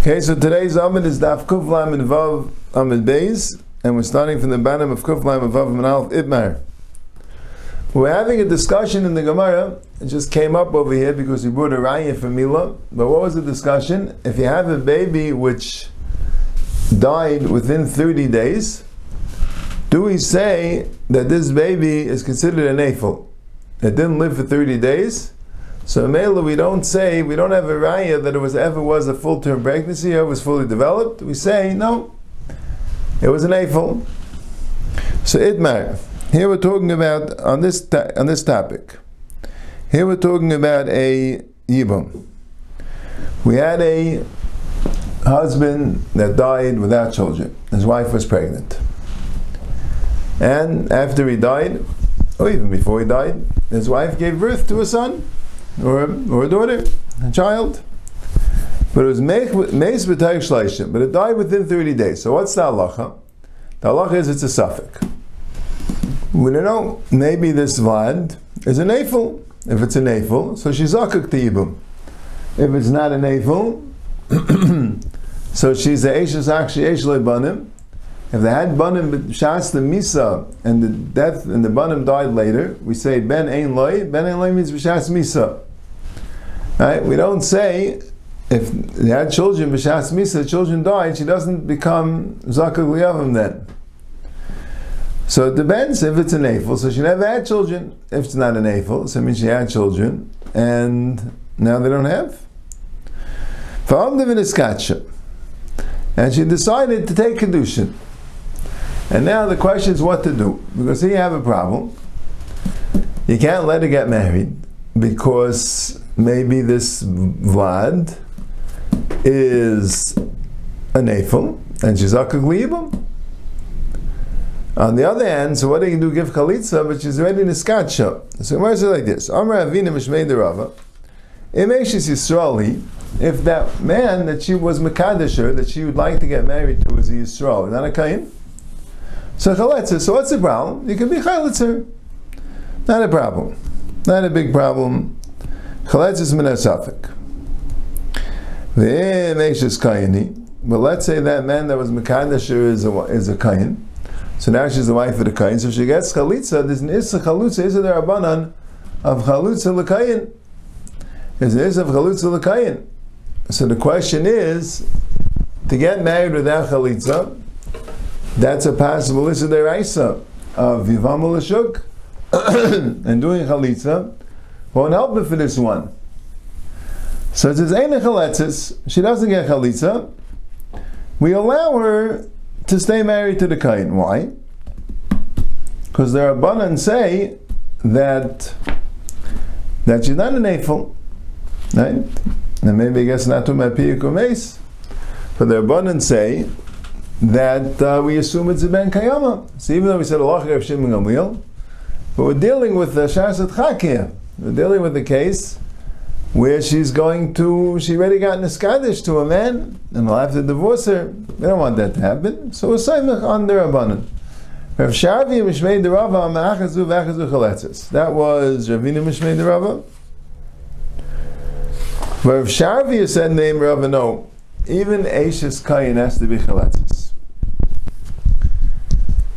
Okay, so today's Amid is Daf Kuf Lam and Vav Amid Beis, and we're starting from the bottom of Kuf Lam and Vav Manal Ibmar. We're having a discussion in the Gemara. It just came up over here because we brought a raya from Mila. But what was the discussion? If you have a baby which died within 30 days, do we say that this baby is considered an aphel? It didn't live for 30 days? So Mela, we don't say, we don't have a raya that it was ever was a full term pregnancy or it was fully developed. We say, no, it was an aphel. So Idmar, here we're talking about, on this, on this topic, here we're talking about a yibum. We had a husband that died without children. His wife was pregnant. And after he died, or even before he died, his wife gave birth to a son or a, or a daughter, a child. But it was meis b'tayik shleishim, but it died within 30 days. So what's the halacha? The halacha is it's a suffix. We don't know, maybe this Vlad is an Eiffel. If it's an Eiffel, so she's Akak to Yibum. If it's not an Eiffel, so she's a Eishes actually Eish Banim. If they had Banim Shas the Misa and the death and the Banim died later, we say Ben Ein Loi. Ben Ein Loi means B'Shas Misa. Right? We don't say if they had children B'Shas Misa, the children died, she doesn't become Zakak Liyavim then. So it depends if it's an Eiffel. So she never had children. If it's not an Eiffel, so it means she had children, and now they don't have. And she decided to take Kedushin. And now the question is what to do. Because here you have a problem. You can't let her get married because maybe this Vlad is an Eiffel and she's a Kaglibim. On the other hand, so what do you do? Give chalitza, but she's already in a skatsha. So is it like this? Amr Avina Mishmei Derava. Imeshis Yisraeli, if that man that she was Makadisher, that she would like to get married to, was a Yisrael, not a Kain? So chalitza, so what's the problem? You can be chalitza. Not a problem. Not a big problem. Chalitza is minasafik. V'imeshis Kayini. But let's say that man that was Makadisher is a, is a Kain. So now she's the wife of the kain. So she gets chalitza. There's an issa chalutza, issa the rabbanan of chalutza l'kayin. There's an issa of chalutza l'kayin. So the question is, to get married without chalitza, that's a possible issa deraisa of yivam and doing chalitza won't help her for this one. So it says, Ein she doesn't get chalitza. We allow her to stay married to the kain. Why? Because the Rabbanan say that that she's not an Eiffel, right? And maybe I guess not to my piyukumes, but the Rabbanan say that uh, we assume it's a ben kayama. So even though we said Allah Shimon Gamliel, but we're dealing with the Shasat Chak here. We're dealing with the case where she's going to, she already got Niskadish to a man, and will have to divorce her. We don't want that to happen. So saying on the Rabbanan. Rav Sharvi Mishmei Derava Ma'achazu V'achazu Chaletzes. That was Ravina Mishmei Derava. Rav Sharvi said name Rava, no. Even Ashes Kayin has to be Chaletzes.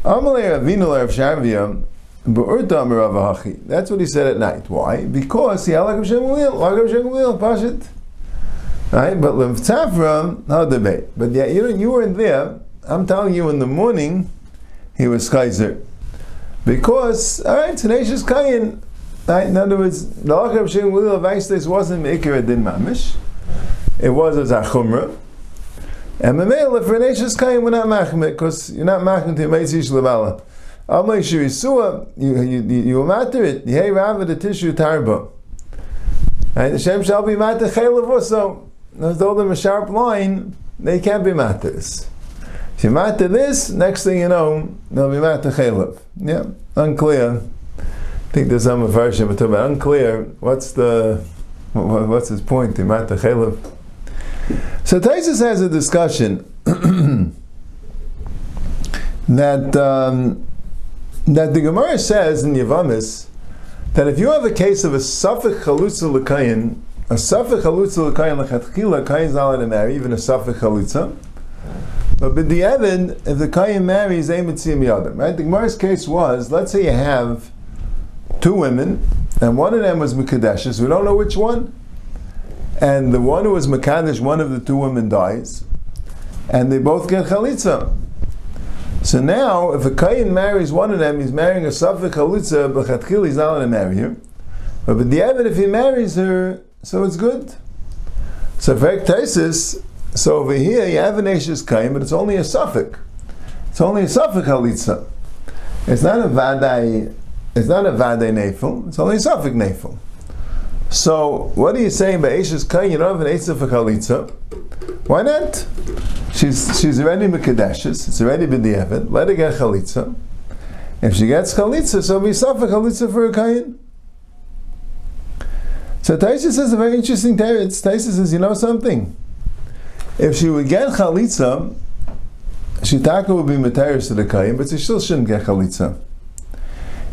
Amalei Ravina Rav Sharvi um, that's what he said at night. Why? Because he like Hashem Gamliel, Pashit. Right? But Levtzafra, no debate. But yeah, you know, you weren't there. I'm telling you, in the morning, he was Kaiser. Because, all right, Tenacious Kayin, right? In other words, the Lach of Gamliel of Eistes wasn't Meikir Din Mamish. It was as a Chumrah. And Mamela, for Tenacious Kayin, we're not Machmir, because you're not Machmir to Meisish Levala. Amay Shirisua, you you you matter it. Hey Rava the tissue tarba. And the Shem shall be matter chaylev also. Those told them a sharp line, they can't be matters. If you matter this, next thing you know, they'll be matter chaylev. Yeah, unclear. I think there's some version, but unclear. What's the what's his point? The matter chaylev. So Taisus has a discussion that. Um, that the Gemara says in Yavamis that if you have a case of a suffix chalutza l'kayin a safek chalutza l'kayin lechatchila, kayin allowed to marry, even a safek chalutza. But the Evan, if the kayin marries, a mitzim yadim. Right? The Gemara's case was, let's say you have two women, and one of them was Mekadeshes, we don't know which one. And the one who was Mekadesh, one of the two women dies, and they both get chalitza. So now, if a kayin marries one of them, he's marrying a safek chalitza, but chatchil he's not allowed to marry her. But the Evan, if he marries her, so it's good. So fact Taisis, so over here you have an Ashes Kaim, but it's only a safek. It's only a safek chalitza. It's not a vadai, it's not a vadai nefel, it's only a safek nefel. So what are you saying by Ashes Kaim? You don't have an Asaf chalitza. Why not? She's she's already Mekadeshes, it's already been the Evan, let her get chalitza. If she gets chalitza, so we suffer chalitza for a kain. So Taisa says a very interesting teretz. Taisa says, you know something? If she would get chalitza, Shitaka would be materis to the kaim, but she still shouldn't get chalitza.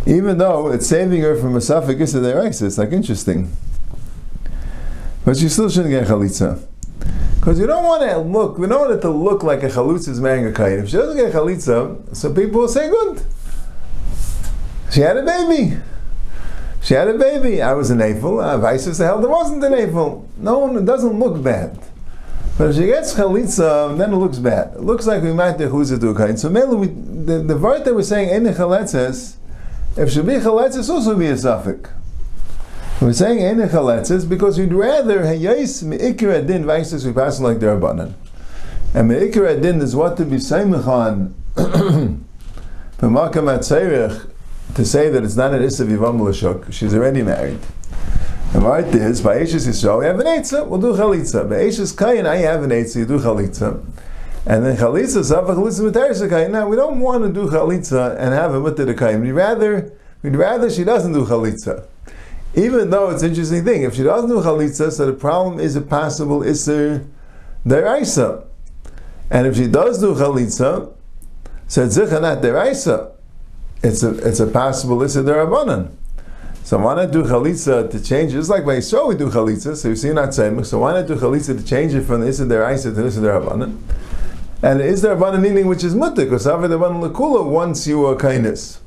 Even though it's saving her from a of their It's like interesting. But she still shouldn't get chalitza. Because you don't want to look, we don't want it to look like a chalitza is marrying a kain. If she doesn't get a chalitza, so people will say, good. She had a baby. She had a baby. I was an Eiffel. Uh, Vice the hell there wasn't an Eiffel. No one, it doesn't look bad. But if she gets chalitza, then it looks bad. It looks like we might do chuzah to a kain. So mainly, we, the, the word that we're saying, any chaletzes, if she be chaletzes, also be a suffix. We're saying any chaletzes because we'd rather hayais meikir adin vaisus we pass like the rabbanan. And meikir adin is what to be saimach on b'makam at to say that it's not an Issa Vivam L'Shuk, she's already married. And right is, by Eishes Yisrael, we have an Eitzah, we'll do Chalitza. By Eishes Kayin, I have an Eitzah, you do Chalitza. And then Chalitza, Safa Chalitza Teres Kayin. Now, we don't want to do Chalitza and have a Mutter Kayin. We'd rather, we'd rather she doesn't do Chalitza. Even though it's an interesting thing, if she doesn't do Chalitza, so the problem is a possible Isser Deraisa. And if she does do Chalitza, so it's Zichanat Deraisa it's a it's a possible list the Rabbanan. So why not do chalitza to change it? It's like by Yisrael we do chalitza, so you see not saying so why not do chalitza to change it from the Issa Deraisa to the Issa Rabbanan? And is there Rabbanan meaning which is mutter, because Lakula wants you a kindness.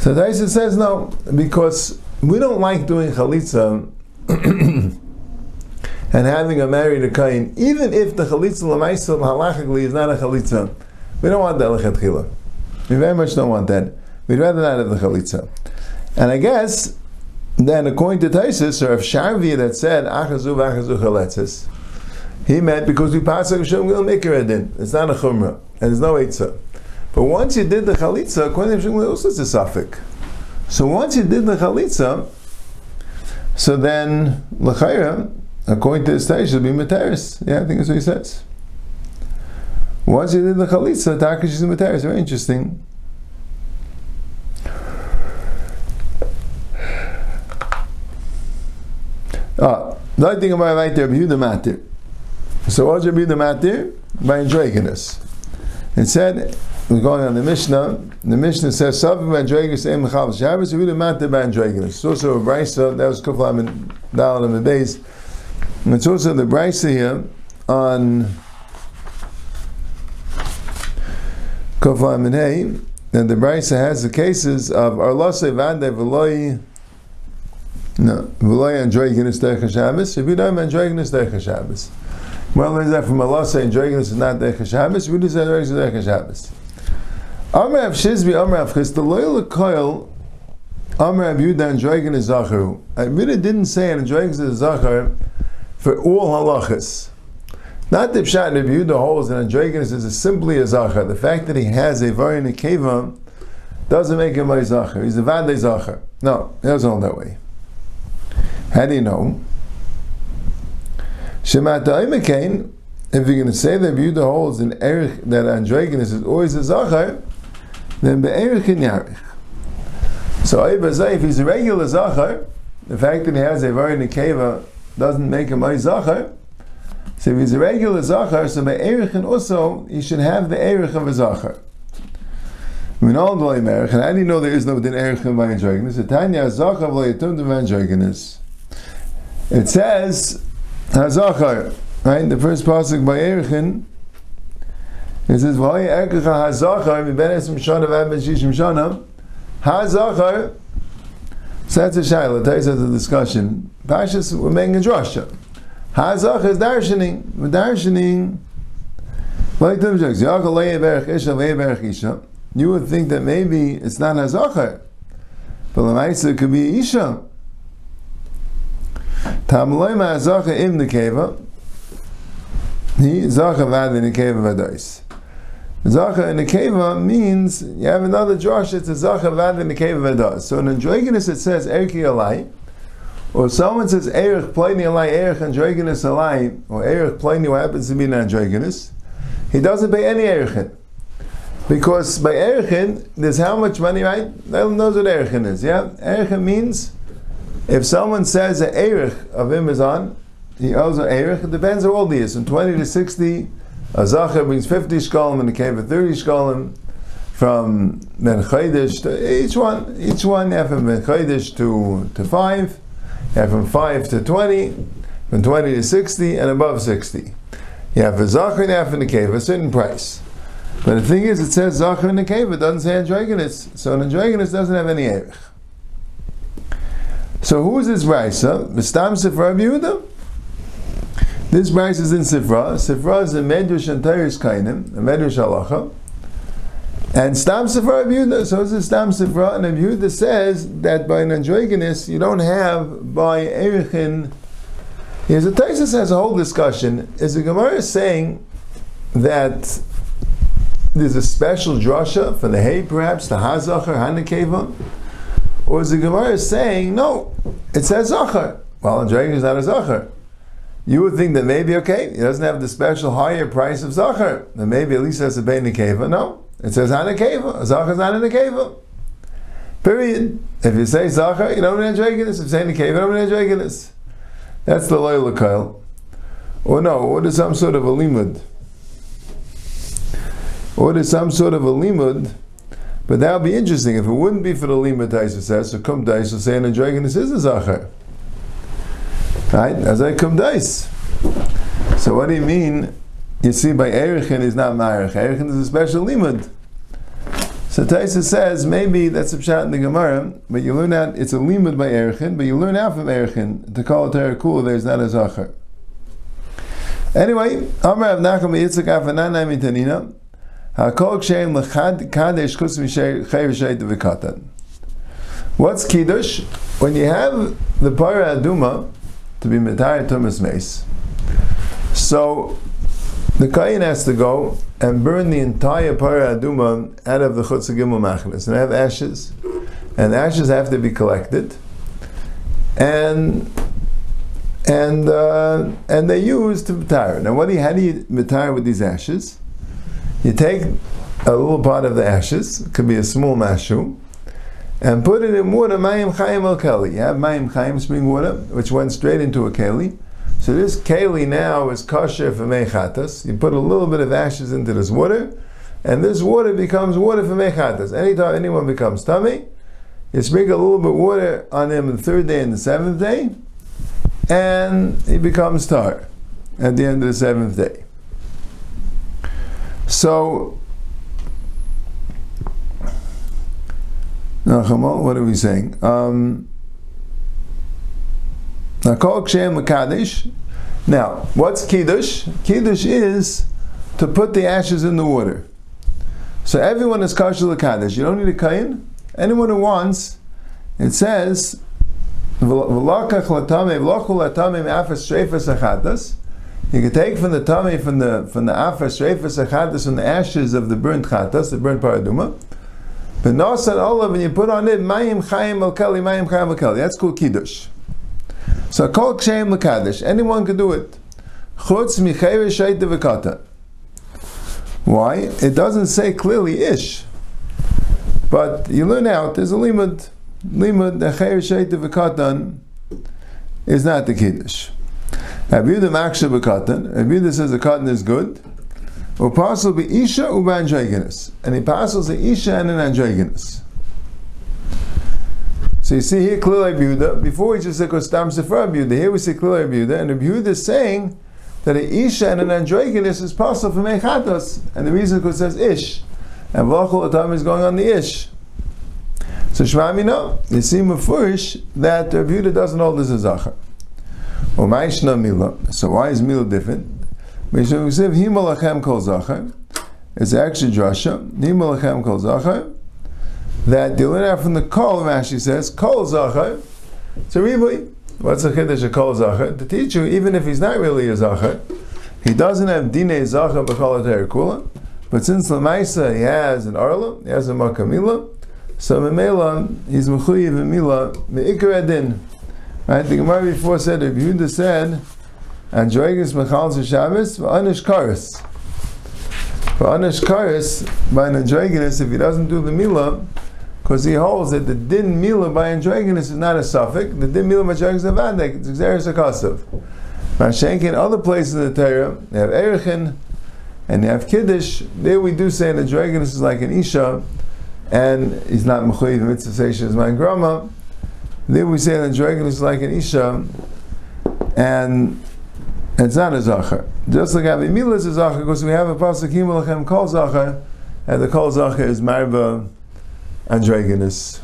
So the says no, because we don't like doing chalitza and having a married a kain, even if the chalitza lamaisa halachically is not a chalitza. We don't want that lechatchila. We very much don't want that. We'd rather not have the chalitza. And I guess then, according to Taisus, or if Sharvi that said achazu v'achazu chaletzis, he meant because we pass a Shem Gil Mikaredin. It's not a chumrah, and there's no eitzah. But once you did the chalitza, according to Shem also it's a suffix. So once you did the chalitza, so then l'chayra, according to this Taisus, will be materis. Yeah, I think that's what he says. Once you did the chalitza, Takash is Matar. It's very interesting. Ah, another thing about right there, Yehuda Matir. So what's Rabbi Yehuda Matir? By androgynous. It said, we're going on the Mishnah, the Mishnah says, Savim androgynous em chav Shabbos, Yehuda Matir by androgynous. It's also a brisa, that was Kuflam and Dal and the base. And it's also the brisa here on Kofam and Hey, and the Brisa has the cases of Arlase Vande Veloy no, Veloy Androgenus Decha Shabbos, don't Androgenus Decha Shabbos. Well, is that from Arlase Androgenus is not Decha Shabbos, just Androgenus Decha Shabbos. Amr Av Shizbi, Amr Av Chis, the loyal coil, Amr Av Yuda Androgenus Zacharu. Uh, I really didn't say Androgenus Zachar for all halachas. Not the Pshat Rabbi Yehuda holds that androgynous is simply a Zachar. The fact that he has a Varin Nekeva doesn't make him a Zachar. He's a Vade Zachar. No, he doesn't hold that way. How do you know? Shemat Aimakain, if you're going to say that Yehuda holds an Erich, that androgynous is always a Zachar, then Be'erich in Yarich. So if he's a regular Zachar, the fact that he has a Varin Nekeva doesn't make him a Zachar, so if he's a regular Zachar, so by Erichin also, he should have the Erich of a Zachar. We know the Erich, and how do you know there is no din Erich by androgynous? The Tanya Zachar v'lo yatum de androgynous. It says Hazachar, right? The first pasuk by Erichin. It says V'hoy Erkecha Hazachar Mibenes Mishana V'ad Shishim Shana Hazachar. So that's a shaila. Tais a discussion. Pashas we're making a drasha. Hazach is darshaning. We're darshaning. You would think that maybe it's not Hazachar, but Lamaisa could be Isha. Tamloy Ma'azacha im Nekeva. He Zacha vad in Nekeva vadais. Zacha in Nekeva means you have another Josh, it's a Zacha vad in Nekeva vadas. So in Androgynous it says Erki Alai, or someone says Erich Pliny Alai, Erich Androgynous Alai, or Erich Pliny who happens to be an Androgynous, he doesn't pay any Erichin. Because by Erichin, there's how much money, right? No one knows what Erichin is, yeah? Erichin means if someone says an Erich of him is on, he owes an Erich, it depends how old he is. From 20 to 60, a Zachar brings 50 shkolim and a cave of 30 shkolim. From Ben Chaydish to each one, each one have from Ben Chaydish to, to 5, you have from 5 to 20, from 20 to 60, and above 60. You have a Zachar and you have in the cave, a certain price. But the thing is, it says Zachar in the cave, it doesn't say Androgonus. So an doesn't have any Erich. So who is this Brisa? Mistam Sifra Yehuda. This Brisa is in Sifra. Sifra is a Medrash and Teiris Kainim, a Medrash Halacha. And Stam Sifra Yehuda, so it's a Stam Sifra, and Yehuda says that by an androgynous you don't have by Erichin. Here's a Taisus has a whole discussion. Is the Gemara saying that there's a special drasha for the hay, perhaps the Hazachar Hanakeva? Or is the Gemara saying, no, it says Zachar. Well, Androgynous is not a Zachar. You would think that maybe, okay, he doesn't have the special higher price of Zachar. Then maybe at least has a Bein Nekeva. No, it says Hanakeva. Zachar is not a Nekeva. Period. If you say Zachar, you don't need Androgynous. If you say Nekeva, you don't need Androgynous. That's the Loyal Kail. Or oh, no, or there's some sort of a limud. Or there's some sort of a limud but that would be interesting if it wouldn't be for the lima taisa says. So kum dais will say an androgynous is a zachar, right? As I come dice. So what do you mean? You see, by erichin is not marich. Erichin is a special limud. So Taisa says maybe that's a pshat in the Gemara, but you learn out it's a limud by erichin, but you learn out from erichin to call it terakul. There's not a zachar. Anyway, Amar Rav Nachum Yitzchak Afananai Mitanina. What's Kiddush? When you have the Para Aduma to be Metayar Tumas Mace, so the Kayin has to go and burn the entire Para Aduma out of the Chutz Gimel Machlis. And have ashes, and ashes have to be collected, and and uh, and they use to retire. Now, what do you, how do you retire with these ashes? You take a little part of the ashes, it could be a small mashu, and put it in water, mayim chayim al keli. You have mayim chayim, spring water, which went straight into a keli. So this keli now is kosher for mechatas. You put a little bit of ashes into this water, and this water becomes water for mechatas. Anytime anyone becomes tummy, you sprinkle a little bit of water on him the third day and the seventh day, and he becomes tar at the end of the seventh day. So, what are we saying? Um, now, what's kiddush? Kiddush is to put the ashes in the water. So everyone is kosher l'kadosh. You don't need a kain. Anyone who wants, it says, you can take from the tummy, from the from the afas from the ashes of the burnt chatas, the burnt paraduma. But nosan olav, and you put on it mayim chayim al keli, mayim chayim al keli. That's called kiddush. So kol ksheim lekadosh. Anyone can do it. Chutz michayre shayte v'kata. Why? It doesn't say clearly ish. But you learn out, there's a limud. Limud, the chayre shayte v'katan is not the kiddush. Yehuda maksha. Rabbi Yehuda says the cotton is good. Parcel be isha uba androgenous, and he parcels the isha and an androgenous. So you see here clearly Yehuda. Before we just said Kostam Sefer Yehuda. Here we see clearly Yehuda, and Yehuda is saying that an isha and an androgynous is possible for mechatos, and the reason because it says ish, and v'achol atam is going on the ish. So Shmami no, you see mafurish that Rabbi Yehuda doesn't hold this as zachar. So why is mila different? Mishum Yosef himalachem kol zachar. It's actually drasha himalachem kol zachar. That learn out from the kol. Rashi says kol zachar. It's a. What's the chiddush of kol zachar? To teach you, even if he's not really a zachar, he doesn't have dine zachar b'kol kula. But since lemaisa he has an arla, he has a makamila, so memela he's mechuyev mila meikar adin. Right? The Gemara before said, Rabbi Yehuda said, Androgus mechal Shabbos v'anish karis. V'anish karis by an androgynous if he doesn't do the mila because he holds that the din mila by androgynous is not a suffix. The din mila by androgynous is a vadik. It's exeris akasav. Mashenk in other places in the Torah, they have erichin and they have kiddush. There we do say an androgynous is like an isha, and he's not mechuyev mitzvah is my grandma. There we say an androgynous is like an isha, and it's not a zachar. Just like Avimila is a because we have a pasuk himalachem kol zachar, and the kol zachar is marba androgynous.